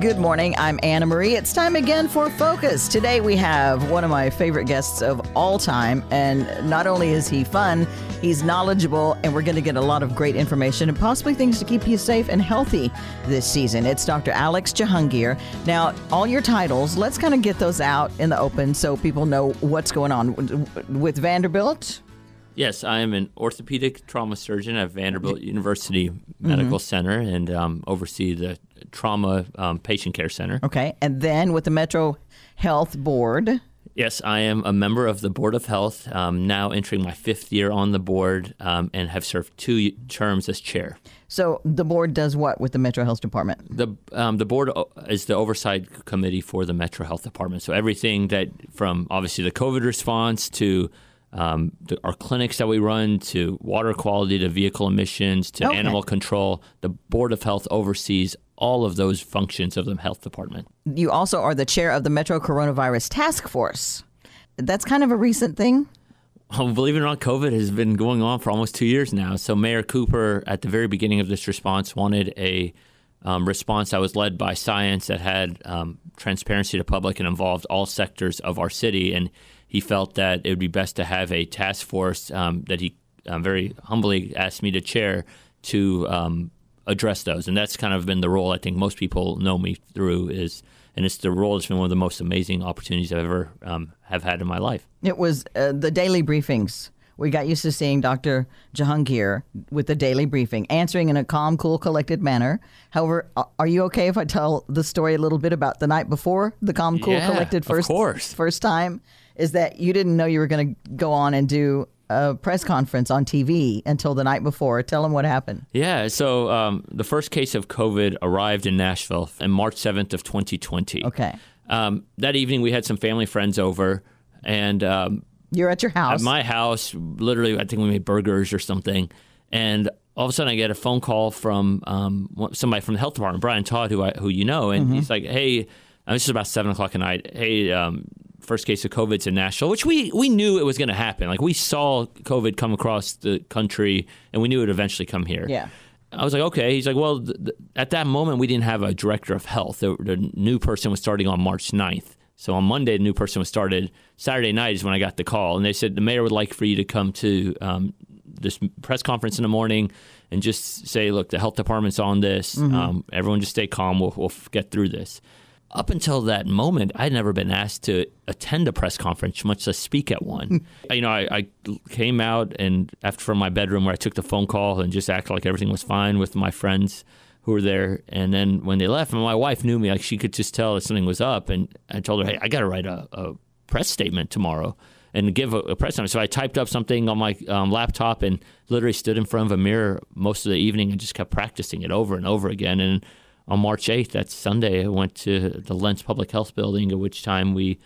Good morning. I'm Anna Marie. It's time again for Focus. Today we have one of my favorite guests of all time. And not only is he fun, he's knowledgeable, and we're going to get a lot of great information and possibly things to keep you safe and healthy this season. It's Dr. Alex Jahangir. Now, all your titles, let's kind of get those out in the open so people know what's going on with Vanderbilt. Yes, I am an orthopedic trauma surgeon at Vanderbilt University Medical mm-hmm. Center and um, oversee the trauma um, patient care center. Okay, and then with the Metro Health Board. Yes, I am a member of the Board of Health, um, now entering my fifth year on the board, um, and have served two terms as chair. So the board does what with the Metro Health Department? The um, the board is the oversight committee for the Metro Health Department. So everything that from obviously the COVID response to um, the, our clinics that we run to water quality to vehicle emissions to okay. animal control. The Board of Health oversees all of those functions of the health department. You also are the chair of the Metro Coronavirus Task Force. That's kind of a recent thing. Well, believe it or not, COVID has been going on for almost two years now. So Mayor Cooper, at the very beginning of this response, wanted a um, response that was led by science that had um, transparency to public and involved all sectors of our city. And he felt that it would be best to have a task force um, that he um, very humbly asked me to chair to um, address those. And that's kind of been the role I think most people know me through is, and it's the role that's been one of the most amazing opportunities I've ever um, have had in my life. It was uh, the daily briefings. We got used to seeing Dr. Jahangir with the daily briefing, answering in a calm, cool, collected manner. However, are you okay if I tell the story a little bit about the night before the calm, cool, yeah, collected first course. first time? is that you didn't know you were going to go on and do a press conference on TV until the night before. Tell them what happened. Yeah, so um, the first case of COVID arrived in Nashville on March 7th of 2020. Okay. Um, that evening, we had some family friends over, and um, you're at your house. At my house, literally, I think we made burgers or something, and all of a sudden, I get a phone call from um, somebody from the health department, Brian Todd, who I, who you know, and mm-hmm. he's like, "Hey." This is about seven o'clock at night. Hey, um, first case of COVID in Nashville, which we we knew it was going to happen. Like we saw COVID come across the country, and we knew it would eventually come here. Yeah. I was like, okay. He's like, well, th- th- at that moment, we didn't have a director of health. The, the, new person was starting on March 9th. So on Monday, the new person was started. Saturday night is when I got the call, and they said the mayor would like for you to come to um, this press conference in the morning and just say, look, the health department's on this. Mm-hmm. Um, everyone just stay calm. We'll, we'll get through this up until that moment, I'd never been asked to attend a press conference, much less speak at one. you know, I, I, came out and after from my bedroom where I took the phone call and just acted like everything was fine with my friends who were there. And then when they left, and my wife knew me, like she could just tell that something was up. And I told her, hey, I got to write a, a, press statement tomorrow and give a, a press statement." So I typed up something on my um, laptop and literally stood in front of a mirror most of the evening and just kept practicing it over and over again. And on March 8th, that Sunday, I went to the Lentz Public Health Building, at which time we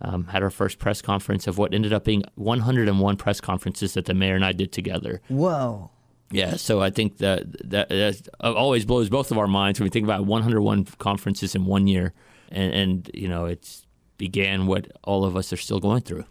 um, had our first press conference of what ended up being 101 press conferences that the mayor and I did together. Whoa. Yeah, so I think that, that that always blows both of our minds when we think about 101 conferences in one year, and, and you know it's began what all of us are still going through.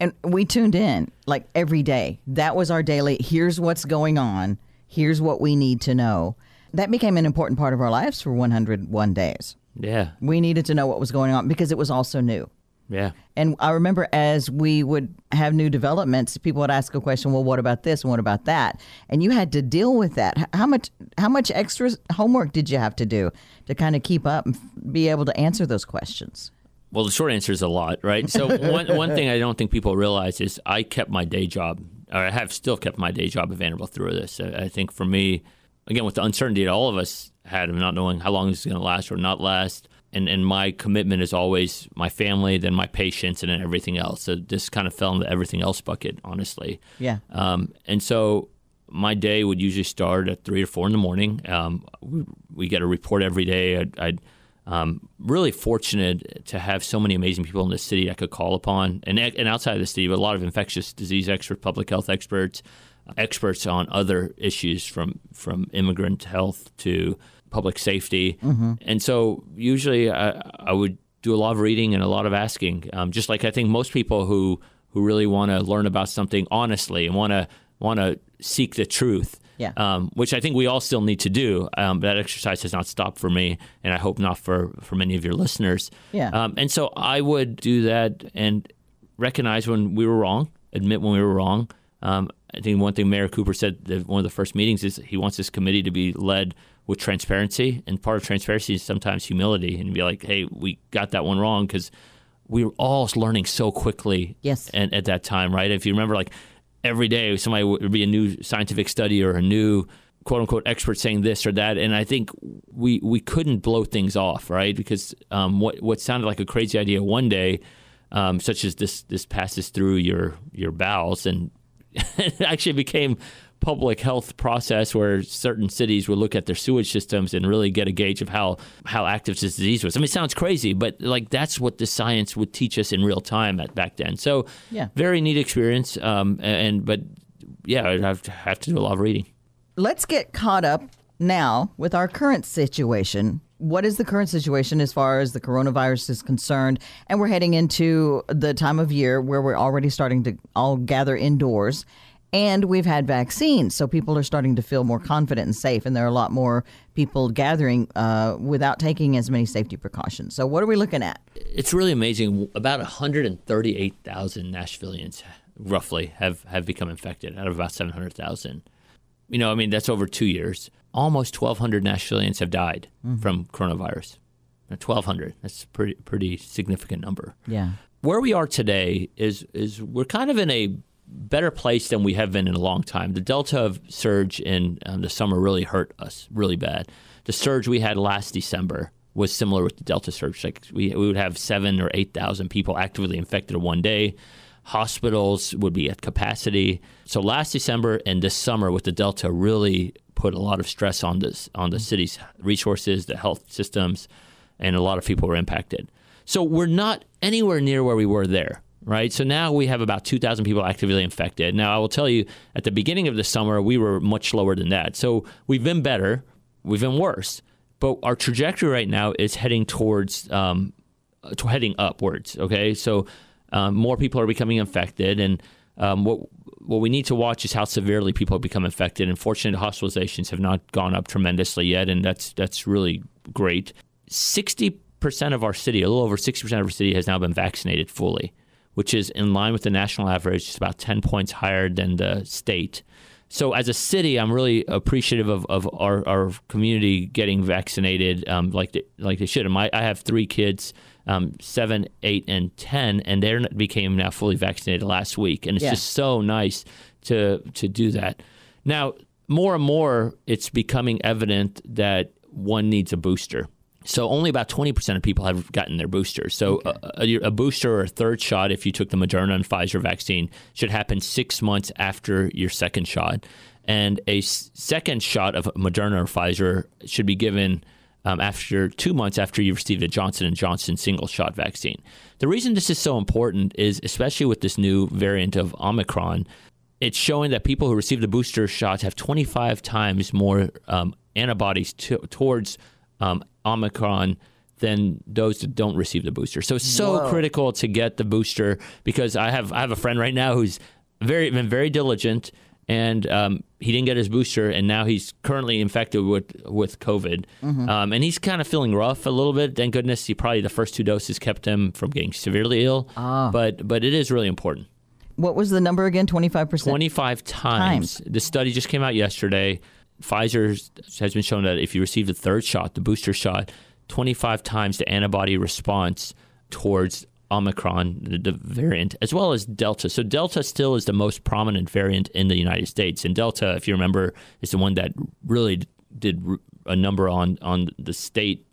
And we tuned in like every day. That was our daily. Here's what's going on. Here's what we need to know that became an important part of our lives for 101 days. Yeah. We needed to know what was going on because it was also new. Yeah. And I remember as we would have new developments, people would ask a question, well, what about this and what about that? And you had to deal with that. How much how much extra homework did you have to do to kind of keep up and be able to answer those questions? Well, the short answer is a lot, right? So one one thing I don't think people realize is I kept my day job, or I have still kept my day job at Vanderbilt through this. I think for me, again with the uncertainty that all of us had of not knowing how long this is going to last or not last. And, and my commitment is always my family, then my patients, and then everything else. So this kind of fell into everything else bucket, honestly. Yeah. Um, and so my day would usually start at three or four in the morning. Um, we, we, get a report every day. I'd, I'd um, really fortunate to have so many amazing people in the city I could call upon, and and outside of the city, but a lot of infectious disease experts, public health experts, experts on other issues from from immigrant health to public safety. Mm-hmm. And so usually I, I, would do a lot of reading and a lot of asking, um, just like I think most people who who really want to learn about something honestly and want to want to seek the truth. Yeah. Um, which I think we all still need to do. Um, that exercise has not stopped for me, and I hope not for, for many of your listeners. Yeah. Um, and so I would do that and recognize when we were wrong, admit when we were wrong. Um, I think one thing Mayor Cooper said at one of the first meetings is he wants this committee to be led with transparency, and part of transparency is sometimes humility, and be like, "Hey, we got that one wrong," because we were all learning so quickly. Yes. And at that time, right? If you remember, like every day, somebody would be a new scientific study or a new quote unquote expert saying this or that, and I think we we couldn't blow things off, right? Because um, what what sounded like a crazy idea one day, um, such as this this passes through your your bowels and it actually became public health process where certain cities would look at their sewage systems and really get a gauge of how how active this disease was. I mean, it sounds crazy, but like that's what the science would teach us in real time at back then. So, Yeah. very neat experience. Um, and but yeah, I'd have to, have to do a lot of reading. Let's get caught up now with our current situation. What is the current situation as far as the coronavirus is concerned? And we're heading into the time of year where we're already starting to all gather indoors. And we've had vaccines, so people are starting to feel more confident and safe. And there are a lot more people gathering uh, without taking as many safety precautions. So, what are we looking at? It's really amazing. About 138,000 Nashvillians, roughly, have, have become infected out of about 700,000. You know, I mean, that's over two years. Almost 1,200 Nashvillians have died from coronavirus. Now, 1,200. That's a pretty, pretty significant number. Yeah. Where we are today is is we're kind of in a better place than we have been in a long time. The Delta surge in um, the summer really hurt us really bad. The surge we had last December was similar with the Delta surge. Like we, we would have seven or eight thousand people actively infected in one day. Hospitals would be at capacity. So last December and this summer with the Delta really put a lot of stress on this on the city's resources, the health systems, and a lot of people were impacted. So we're not anywhere near where we were there, right? So now we have about 2,000 people actively infected. Now, I will tell you, at the beginning of the summer, we were much lower than that. So we've been better, we've been worse, but our trajectory right now is heading towards, um, to heading upwards, okay? So um, more people are becoming infected, and um, what what we need to watch is how severely people become infected. Unfortunately, hospitalizations have not gone up tremendously yet, and that's that's really great. Sixty percent of our city, a little over sixty percent of our city, has now been vaccinated fully, which is in line with the national average. It's about ten points higher than the state. So, as a city, I'm really appreciative of, of our, our community getting vaccinated um, like they, like they should. My, I have three kids, um, seven, eight, and ten, and they became now fully vaccinated last week. And it's Yeah. just so nice to to do that. Now, more and more, it's becoming evident that one needs a booster. So only about 20% of people have gotten their boosters. So a, a, a booster or a third shot, if you took the Moderna and Pfizer vaccine, should happen six months after your second shot. And a second shot of Moderna or Pfizer should be given um, after two months after you've received a Johnson and Johnson single shot vaccine. The reason this is so important is, especially with this new variant of Omicron, it's showing that people who receive the booster shots have 25 times more um, antibodies to, towards um, Omicron than those that don't receive the booster. So it's so Whoa. critical to get the booster because I have I have a friend right now who's very been very diligent and um, he didn't get his booster and now he's currently infected with with COVID um, and he's kind of feeling rough a little bit. Thank goodness he probably the first two doses kept him from getting severely ill. Ah. But but it is really important. What was the number again? 25%? 25 times. The study just came out yesterday. Pfizer has been shown that if you receive the third shot, the booster shot, 25 times the antibody response towards Omicron, the, the variant, as well as Delta. So Delta still is the most prominent variant in the United States, and Delta, if you remember, is the one that really did a number on on the state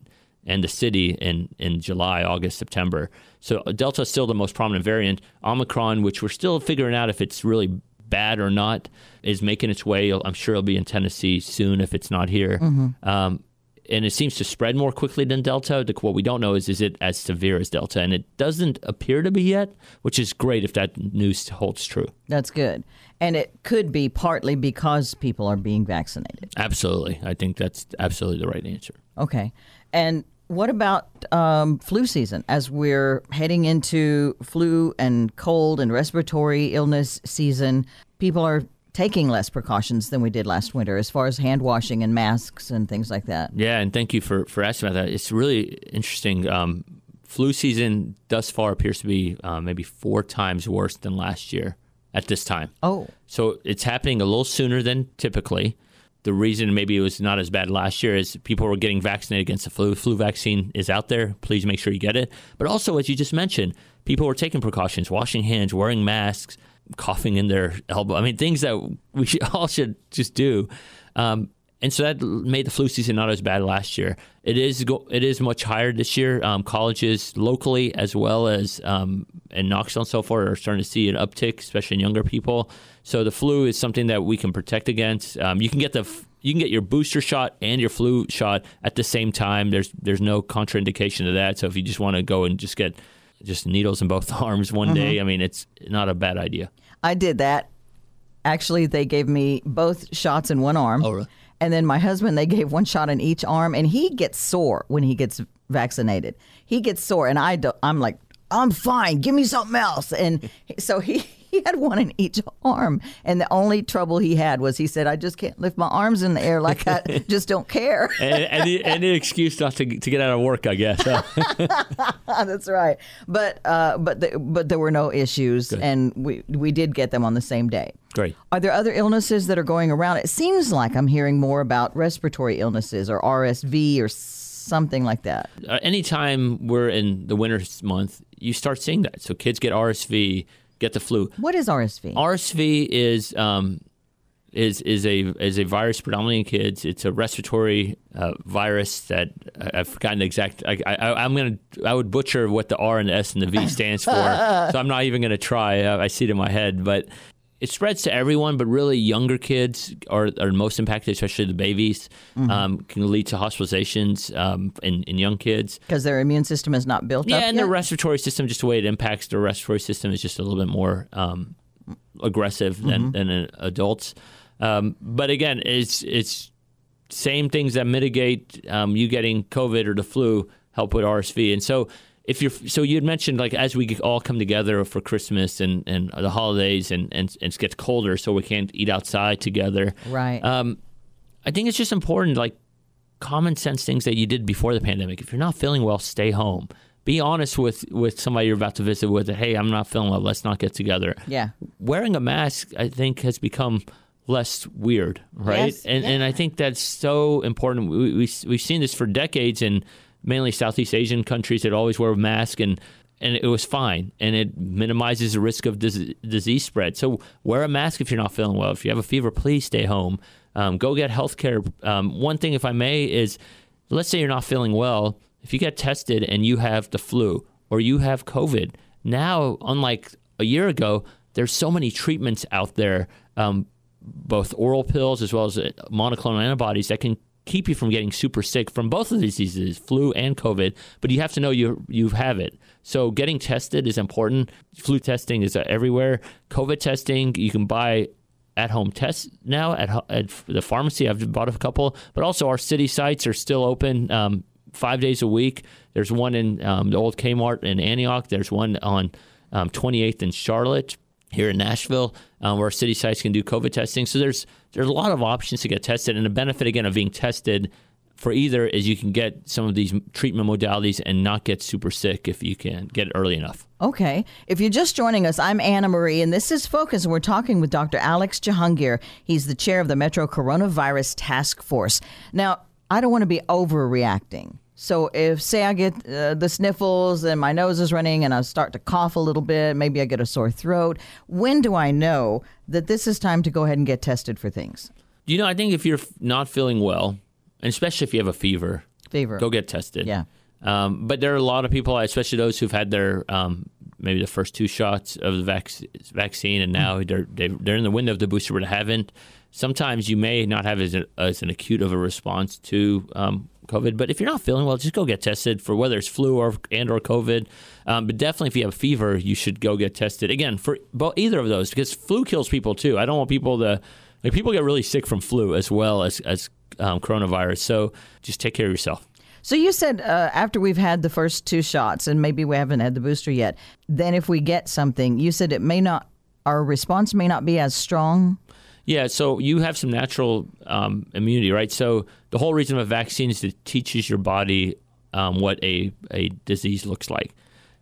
and the city in, in July, August, September. So Delta is still the most prominent variant. Omicron, which we're still figuring out if it's really bad or not, is making its way. I'm sure it'll be in Tennessee soon if it's not here. Um, and it seems to spread more quickly than Delta. What we don't know is is it as severe as Delta, and it doesn't appear to be yet, which is great if that news holds true. That's good. And it could be partly because people are being vaccinated. Absolutely, I think that's absolutely the right answer. Okay. And what about um, flu season as we're heading into flu and cold and respiratory illness season? People are taking less precautions than we did last winter as far as hand washing and masks and things like that. Yeah, and thank you for, for asking about that. It's really interesting. Um, flu season thus far appears to be uh, maybe four times worse than last year at this time. Oh. So it's happening a little sooner than typically. The reason maybe it was not as bad last year is people were getting vaccinated against the flu. Flu vaccine is out there. Please make sure you get it. But also, as you just mentioned, people were taking precautions, washing hands, wearing masks, coughing in their elbow. I mean, things that we should, all should just do. Um, and so that made the flu season not as bad last year. It is go, it is much higher this year. Um, colleges locally as well as um, in Knoxville and so forth are starting to see an uptick, especially in younger people. So the flu is something that we can protect against. Um, you can get the you can get your booster shot and your flu shot at the same time. There's there's no contraindication to that. So if you just want to go and just get just needles in both arms one mm-hmm. day, I mean it's not a bad idea. I did that. Actually, they gave me both shots in one arm. Oh, really? And then my husband, they gave one shot in each arm, and he gets sore when he gets vaccinated. He gets sore, and I do, I'm like, I'm fine. Give me something else. And so he he had one in each arm, and the only trouble he had was he said, "I just can't lift my arms in the air like I just don't care." and, any, any excuse not to, to get out of work, I guess. That's right. But uh, but the, but there were no issues, Good. and we we did get them on the same day. Great. Are there other illnesses that are going around? It seems like I'm hearing more about respiratory illnesses or RSV or something like that. Uh, anytime we're in the winter month, you start seeing that. So kids get RSV, get the flu. What is RSV? RSV is um, is is a is a virus predominantly in kids. It's a respiratory uh, virus that I, have forgotten the exact. I, I, am gonna I would butcher what the R and the S and the V stands for, so I'm not even gonna try. I, I see it in my head, but it spreads to everyone, but really younger kids are, are most impacted, especially the babies. Mm-hmm. Um, can lead to hospitalizations um, in, in young kids because their immune system is not built yeah, up. Yeah, and yet? their respiratory system, just the way it impacts their respiratory system, is just a little bit more um, aggressive than, mm-hmm. than adults. Um, but again, it's it's same things that mitigate um, you getting COVID or the flu help with RSV, and so if you're so you had mentioned like as we all come together for Christmas and, and the holidays and, and, and it gets colder so we can't eat outside together. Right. Um, I think it's just important like common sense things that you did before the pandemic. If you're not feeling well, stay home. Be honest with, with somebody you're about to visit with. Hey, I'm not feeling well. Let's not get together. Yeah. Wearing a mask, I think, has become less weird, right? Yes, and yeah. and I think that's so important. We, we we've seen this for decades and mainly Southeast Asian countries that always wear a mask and and it was fine and it minimizes the risk of dis- disease spread. So wear a mask if you're not feeling well. If you have a fever, please stay home. Um, go get health care. Um, one thing, if I may, is let's say you're not feeling well. If you get tested and you have the flu or you have COVID, now, unlike a year ago, there's so many treatments out there, um, both oral pills as well as uh, monoclonal antibodies that can keep you from getting super sick from both of these diseases, flu and COVID. But you have to know you you have it. So getting tested is important. Flu testing is everywhere. COVID testing you can buy at home tests now at, at the pharmacy. I've bought a couple, but also our city sites are still open um, five days a week. There's one in um, the old Kmart in Antioch. There's one on um, 28th in Charlotte here in Nashville, um, where city sites can do COVID testing. So there's there's a lot of options to get tested, and the benefit again of being tested for either is you can get some of these treatment modalities and not get super sick if you can get it early enough. Okay. If you're just joining us, I'm Anna Marie, and this is Focus, and we're talking with Dr. Alex Jahangir. He's the chair of the Metro Coronavirus Task Force. Now, I don't want to be overreacting. So if say I get uh, the sniffles and my nose is running and I start to cough a little bit, maybe I get a sore throat, when do I know that this is time to go ahead and get tested for things? You know, I think if you're not feeling well, and especially if you have a fever, fever, go get tested. Yeah. Um, but there are a lot of people, especially those who've had their um, maybe the first two shots of the vac- vaccine, and now they're they're in the window of the booster, but haven't. Sometimes you may not have as, a, as an acute of a response to um, COVID. But if you're not feeling well, just go get tested for whether it's flu or and or COVID. Um, but definitely, if you have fever, you should go get tested again for both, either of those because flu kills people too. I don't want people to like people get really sick from flu as well as as um, coronavirus. So just take care of yourself. So you said uh, after we've had the first two shots, and maybe we haven't had the booster yet, then if we get something, you said it may not, our response may not be as strong. Yeah, so you have some natural um, immunity, right? So the whole reason of a vaccine is it teaches your body um, what a, a disease looks like.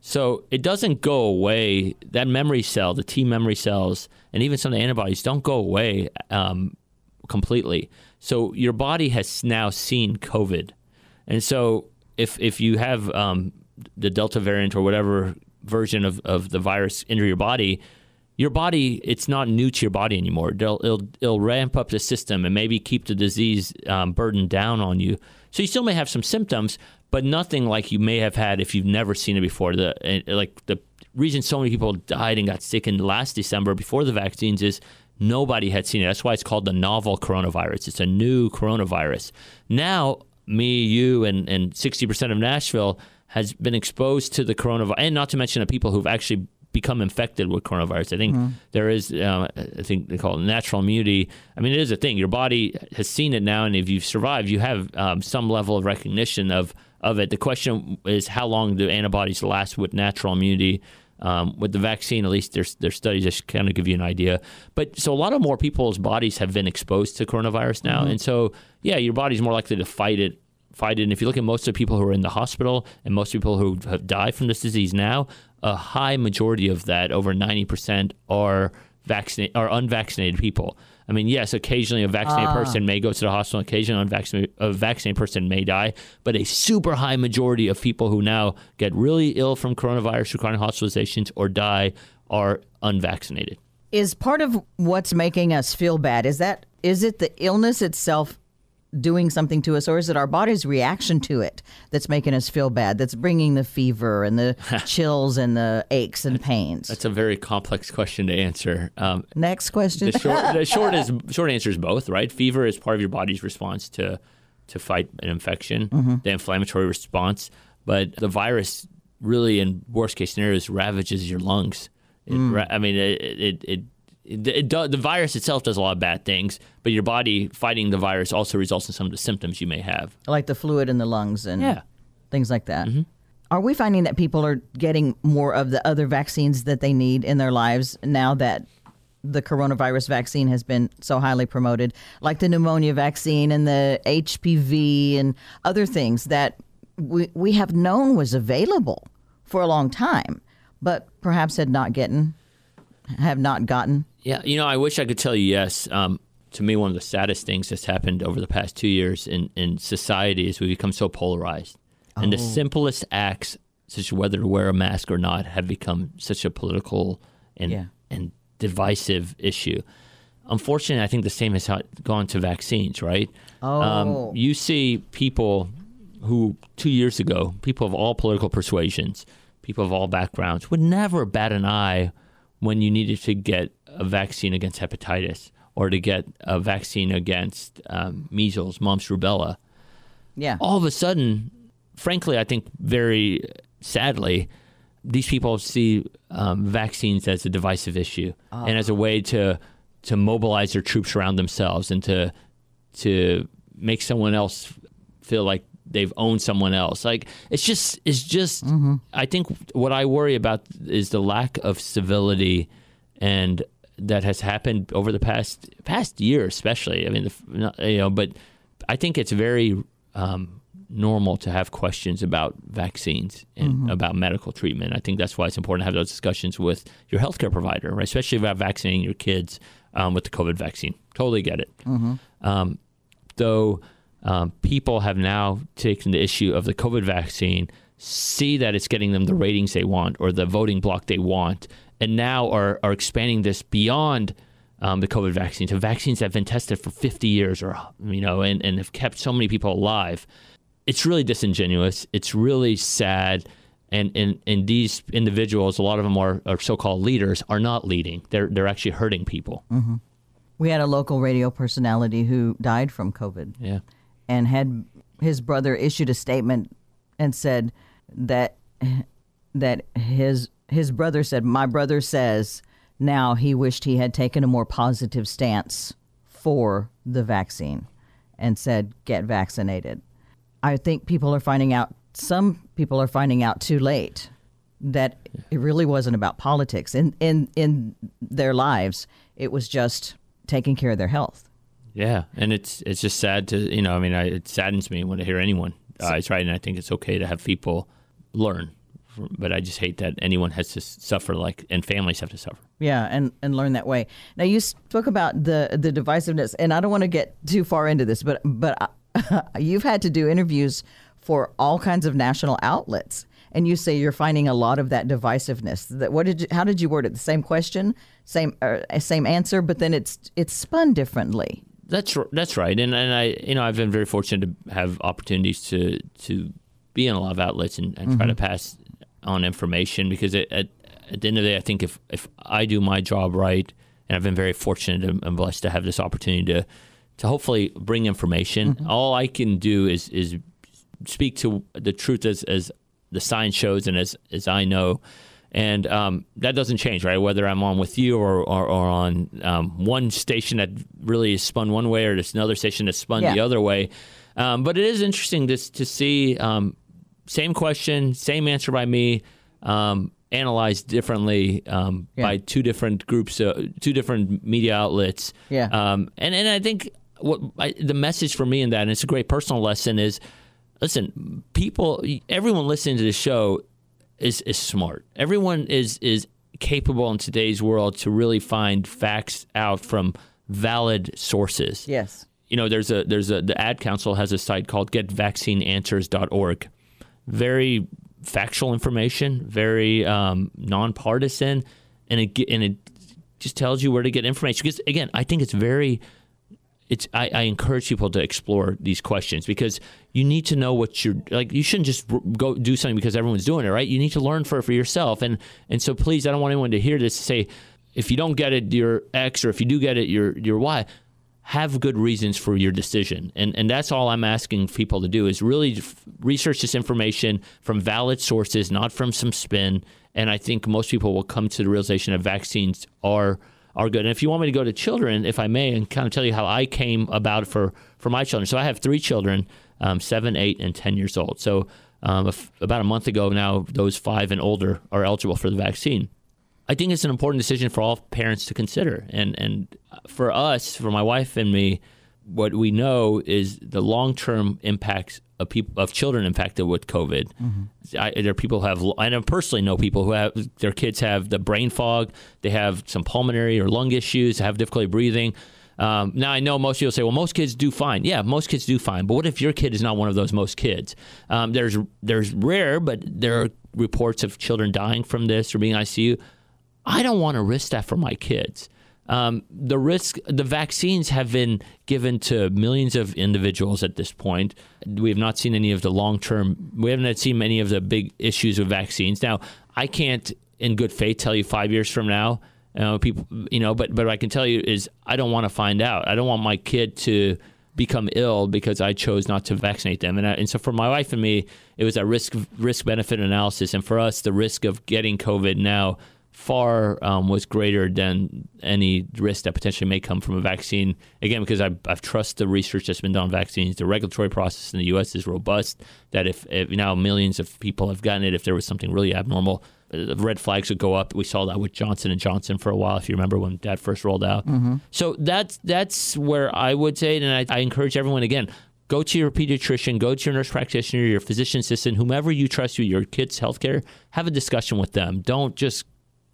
So it doesn't go away. That memory cell, the T memory cells, and even some of the antibodies don't go away um, completely. So your body has now seen COVID, and so if if you have um, the Delta variant or whatever version of, of the virus into your body, your body it's not new to your body anymore. It'll it'll, it'll ramp up the system and maybe keep the disease um, burden down on you. So you still may have some symptoms, but nothing like you may have had if you've never seen it before. The like the reason so many people died and got sick in last December before the vaccines is nobody had seen it. That's why it's called the novel coronavirus. It's a new coronavirus. Now, me, you, and and sixty percent of Nashville has been exposed to the coronavirus, and not to mention the people who've actually become infected with coronavirus. I think mm-hmm. there is, uh, I think they call it natural immunity. I mean, it is a thing. Your body has seen it now, and if you've survived, you have um, some level of recognition of of it. The question is, how long do antibodies last with natural immunity? Um, with the vaccine, at least there's there's studies just kind of give you an idea. But so a lot of more people's bodies have been exposed to coronavirus now, mm-hmm. and so yeah, your body's more likely to fight it fight it. And if you look at most of the people who are in the hospital and most people who have died from this disease now, a high majority of that, over 90%, are vaccinated are unvaccinated people. I mean, yes, occasionally a vaccinated ah. person may go to the hospital. Occasionally, unvaccinated, a vaccinated person may die, but a super high majority of people who now get really ill from coronavirus, requiring hospitalizations, or die are unvaccinated. Is part of what's making us feel bad is that is it the illness itself doing something to us, or is it our body's reaction to it that's making us feel bad? That's bringing the fever and the chills and the aches and pains. That's a very complex question to answer. Um, Next question. The short, the short is short answer is both. Right, fever is part of your body's response to to fight an infection, mm-hmm. the inflammatory response. But the virus really, in worst case scenarios, ravages your lungs. It, mm. I mean, it, it, it it, do, the virus itself does a lot of bad things, but your body fighting the virus also results in some of the symptoms you may have, like the fluid in the lungs and yeah. things like that. Mm-hmm. Are we finding that people are getting more of the other vaccines that they need in their lives now that the coronavirus vaccine has been so highly promoted, like the pneumonia vaccine and the HPV and other things that we, we have known was available for a long time, but perhaps had not gotten have not gotten? Yeah, you know, I wish I could tell you yes. Um, to me, one of the saddest things that's happened over the past two years in, in society is we've become so polarized. Oh. And the oh. simplest acts, such as whether to wear a mask or not, have become such a political and, yeah. and divisive issue. Unfortunately, I think the same has gone to vaccines, right? Oh. Um, you see people who, two years ago, people of all political persuasions, people of all backgrounds, would never bat an eye – when you needed to get a vaccine against hepatitis or to get a vaccine against um, measles, mumps, rubella. Yeah. All of a sudden, frankly, I think very sadly, these people see um, vaccines as a divisive issue and as a way to to mobilize their troops around themselves and to to make someone else feel like they've owned someone else. Like it's just it's just mm-hmm. I think what I worry about is the lack of civility and that has happened over the past past year, especially. I mean, the, you know, but I think it's very um, normal to have questions about vaccines and mm-hmm. about medical treatment. I think that's why it's important to have those discussions with your healthcare provider, right? Especially about vaccinating your kids um, with the COVID vaccine. Totally get it. Mm-hmm. Um, though um, people have now taken the issue of the COVID vaccine, see that it's getting them the ratings they want or the voting block they want, and now are, are expanding this beyond um, the COVID vaccine to vaccines that have been tested for 50 years or, you know, and, and have kept so many people alive. It's really disingenuous. It's really sad. And, and, and these individuals, a lot of them are, are so called leaders, are not leading. They're, they're actually hurting people. Mm-hmm. We had a local radio personality who died from COVID. Yeah and had his brother issued a statement and said that that his his brother said my brother says now he wished he had taken a more positive stance for the vaccine and said get vaccinated. I think people are finding out some people are finding out too late that it really wasn't about politics in in in their lives. It was just taking care of their health. Yeah, and it's it's just sad to you know. I mean, I, it saddens me when I hear anyone uh, right, and I think it's okay to have people learn, but I just hate that anyone has to suffer like, and families have to suffer. Yeah, and and learn that way. Now you spoke about the the divisiveness, and I don't want to get too far into this, but but you've had to do interviews for all kinds of national outlets and you say you're finding a lot of that divisiveness. That what did you, how did you word it? The same question, same uh, same answer, but then it's it's spun differently. That's that's right, and and I you know I've been very fortunate to have opportunities to to be in a lot of outlets and, and mm-hmm. try to mm-hmm. pass on information because it, at at the end of the day, I think if if I do my job right, and I've been very fortunate and blessed to have this opportunity to to hopefully bring information. Mm-hmm. All I can do is is speak to the truth as as the science shows and as as I know. And um, that doesn't change, right? Whether I'm on with you or, or, or on um, one station that really is spun one way or there's another station that's spun yeah. the other way. Um, but it is interesting to, to see um, same question, same answer by me, um, analyzed differently um, yeah. by two different groups, uh, two different media outlets. Yeah. and, and I think what I, the message for me in that, and it's a great personal lesson, is – listen, people, everyone listening to the show is is smart. Everyone is is capable in today's world to really find facts out from valid sources. Yes. You know, there's a there's a the ad council has a site called getvaccineanswers.org. Very factual information, very um, nonpartisan, and it and it just tells you where to get information. Because again, I think it's very it's I, I, encourage people to explore these questions because you need to know what you're like. You shouldn't just go do something because everyone's doing it, right? You need to learn for for yourself. And and so please, I don't want anyone to hear this say if you don't get it, you're X, or if you do get it, you're you're Y. Have good reasons for your decision, and and that's all I'm asking people to do is really research this information from valid sources, not from some spin. And I think most people will come to the realization that vaccines are are good. And if you want me to go to children, if I may, and kind of tell you how I came about for for my children. So I have three children, um, seven, eight, and ten years old. So um, about a month ago now, those five and older are eligible for the vaccine. I think it's an important decision for all parents to consider, and and for us, for my wife and me, what we know is the long term impacts of people of children infected with COVID. Mm-hmm. I, there are people who have. I personally know people who have their kids have the brain fog. They have some pulmonary or lung issues. Have difficulty breathing. Um, now I know most people say, "Well, most kids do fine." Yeah, most kids do fine. But what if your kid is not one of those most kids? Um, there's there's rare, but there are reports of children dying from this or being ICU. I don't want to risk that for my kids. Um, the risk, the vaccines have been given to millions of individuals at this point. We have not seen any of the long term. We haven't seen many of the big issues with vaccines. Now, I can't, in good faith, tell you five years from now. People, you know, but but I can tell you is I don't want to find out. I don't want my kid to become ill because I chose not to vaccinate them. And, I, and so for my wife and me, it was a risk risk benefit analysis. And for us, the risk of getting COVID now far um, was greater than any risk that potentially may come from a vaccine. Again, because I, I trust the research that's been done on vaccines. The regulatory process in the U.S. is robust. That if, if now millions of people have gotten it, if there was something really abnormal, the red flags would go up. We saw that with Johnson and Johnson for a while, if you remember when that first rolled out. Mm-hmm. So that's that's where I would say, and I, I encourage everyone again go to your pediatrician, go to your nurse practitioner, your physician assistant, whomever you trust with your kids' healthcare, have a discussion with them. Don't just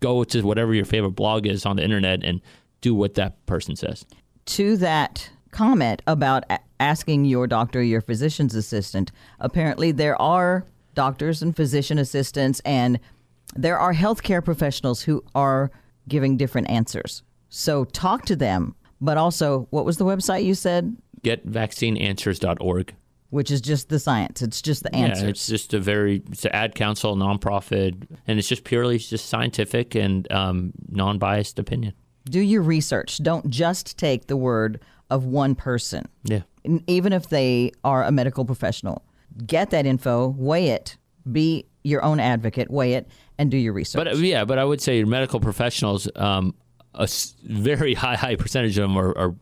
go to whatever your favorite blog is on the internet and do what that person says. To that comment about asking your doctor, your physician's assistant, apparently there are doctors and physician assistants, and there are healthcare professionals who are giving different answers. So talk to them. But also, what was the website you said? GetVaccineAnswers.org which is just the science. It's just the answer. Yeah, it's just a very it's an ad council nonprofit, and it's just purely just scientific and um, non-biased opinion. Do your research. Don't just take the word of one person. Yeah. Even if they are a medical professional, get that info, weigh it, be your own advocate, weigh it, and do your research. But yeah, but I would say your medical professionals, um, a very high high percentage of them are, are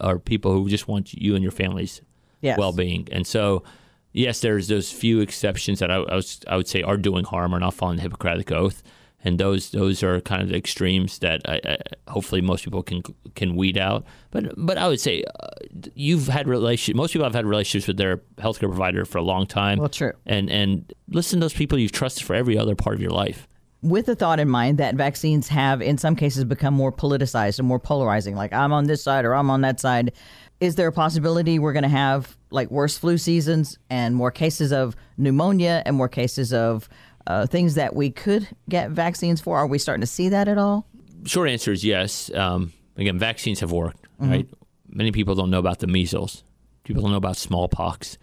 are people who just want you and your families yes. well being. And so, yes, there's those few exceptions that I, I, was I would say are doing harm or not following the Hippocratic oath. and those those are kind of the extremes that I, I, hopefully most people can can weed out. But but I would say uh, you've had relation. Most people have had relationships with their healthcare provider for a long time. Well, true. And and listen to those people you've trusted for every other part of your life. With the thought in mind that vaccines have, in some cases, become more politicized and more polarizing, like I'm on this side or I'm on that side. Is there a possibility we're going to have like worse flu seasons and more cases of pneumonia and more cases of uh, things that we could get vaccines for? Are we starting to see that at all? Short answer is yes. Um, again, vaccines have worked, mm-hmm. right? Many people don't know about the measles. People don't know about smallpox.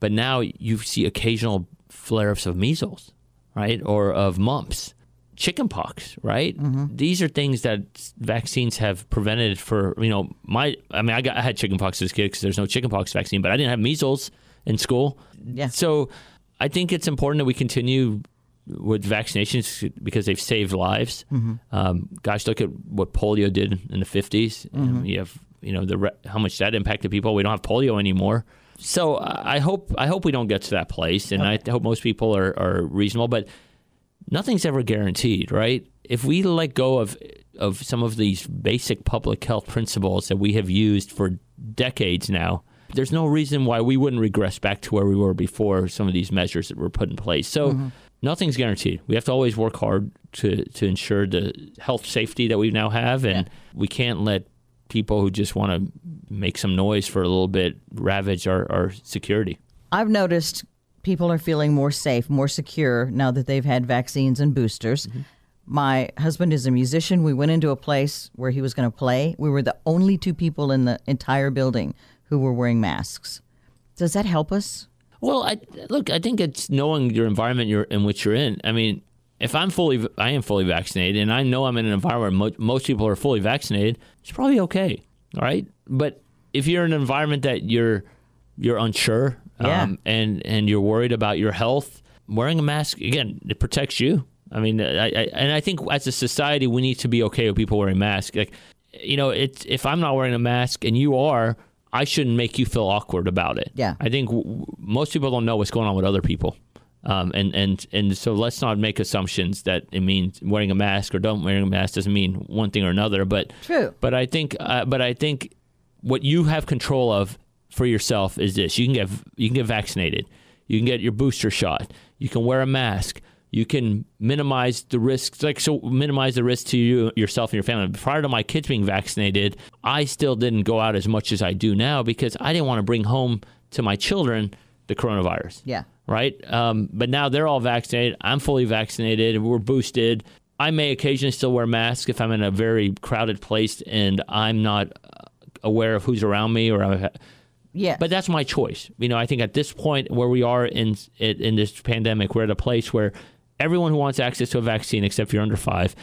But now you see occasional flare ups of measles, right? Or of mumps, chickenpox, right? Mm-hmm. These are things that vaccines have prevented for, you know, my, I mean, I, got, I had chickenpox as a kid because there's no chickenpox vaccine, but I didn't have measles in school. Yeah. So I think it's important that we continue with vaccinations because they've saved lives. Mm-hmm. Um, gosh, look at what polio did in the 50s. Mm-hmm. You have you know the how much that impacted people. We don't have polio anymore. So I hope I hope we don't get to that place, and okay. I hope most people are, are reasonable. But nothing's ever guaranteed, right? If we let go of of some of these basic public health principles that we have used for decades now, there's no reason why we wouldn't regress back to where we were before some of these measures that were put in place. So. Mm-hmm nothing's guaranteed. We have to always work hard to to ensure the health safety that we now have, and yeah. we can't let people who just want to make some noise for a little bit ravage our, our security. I've noticed people are feeling more safe, more secure now that they've had vaccines and boosters. Mm-hmm. My husband is a musician. We went into a place where he was going to play. We were the only two people in the entire building who were wearing masks. Does that help us? Well, I look. I think it's knowing your environment you're in which you're in. I mean, if I'm fully, I am fully vaccinated, and I know I'm in an environment where mo- most people are fully vaccinated, it's probably okay. All right, but if you're in an environment that you're you're unsure, yeah. um, and and you're worried about your health, wearing a mask again it protects you. I mean, I, I, and I think as a society we need to be okay with people wearing masks. Like, you know, it's if I'm not wearing a mask and you are, I shouldn't make you feel awkward about it. Yeah. I think w- most people don't know what's going on with other people. Um, and, and, and so let's not make assumptions that it means wearing a mask or don't wearing a mask doesn't mean one thing or another. But, True. but I think, uh, but I think what you have control of for yourself is this: you can get, you can get vaccinated, you can get your booster shot, you can wear a mask, you can minimize the risks like so minimize the risk to you yourself and your family. Prior to my kids being vaccinated i still didn't go out as much as i do now because i didn't want to bring home to my children the coronavirus. Yeah. Right? Um, but now they're all vaccinated. I'm fully vaccinated. We're boosted. I may occasionally still wear masks if i'm in a very crowded place and i'm not aware of who's around me or I, yeah. But that's my choice. You know, I think at this point where we are in in this pandemic, we're at a place where everyone who wants access to a vaccine, except if you're under five,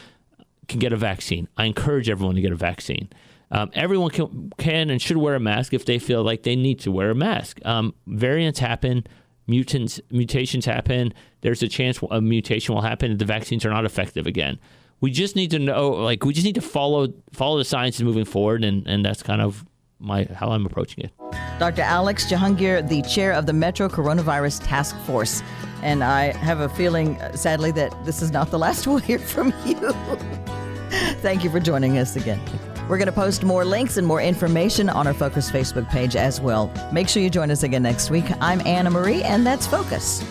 can get a vaccine. I encourage everyone to get a vaccine. Um, everyone can, can, and should wear a mask if they feel like they need to wear a mask. Um, variants happen, mutants, mutations happen. There's a chance a mutation will happen and the vaccines are not effective again. We just need to know, like, we just need to follow follow the science moving forward, and, and that's kind of my how I'm approaching it. Dr. Alex Jahangir, the chair of the Metro Coronavirus Task Force. And I have a feeling, uh, sadly, that this is not the last we'll hear from you. Thank you for joining us again. We're going to post more links and more information on our Focus Facebook page as well. Make sure you join us again next week. I'm Anna Marie, and that's Focus.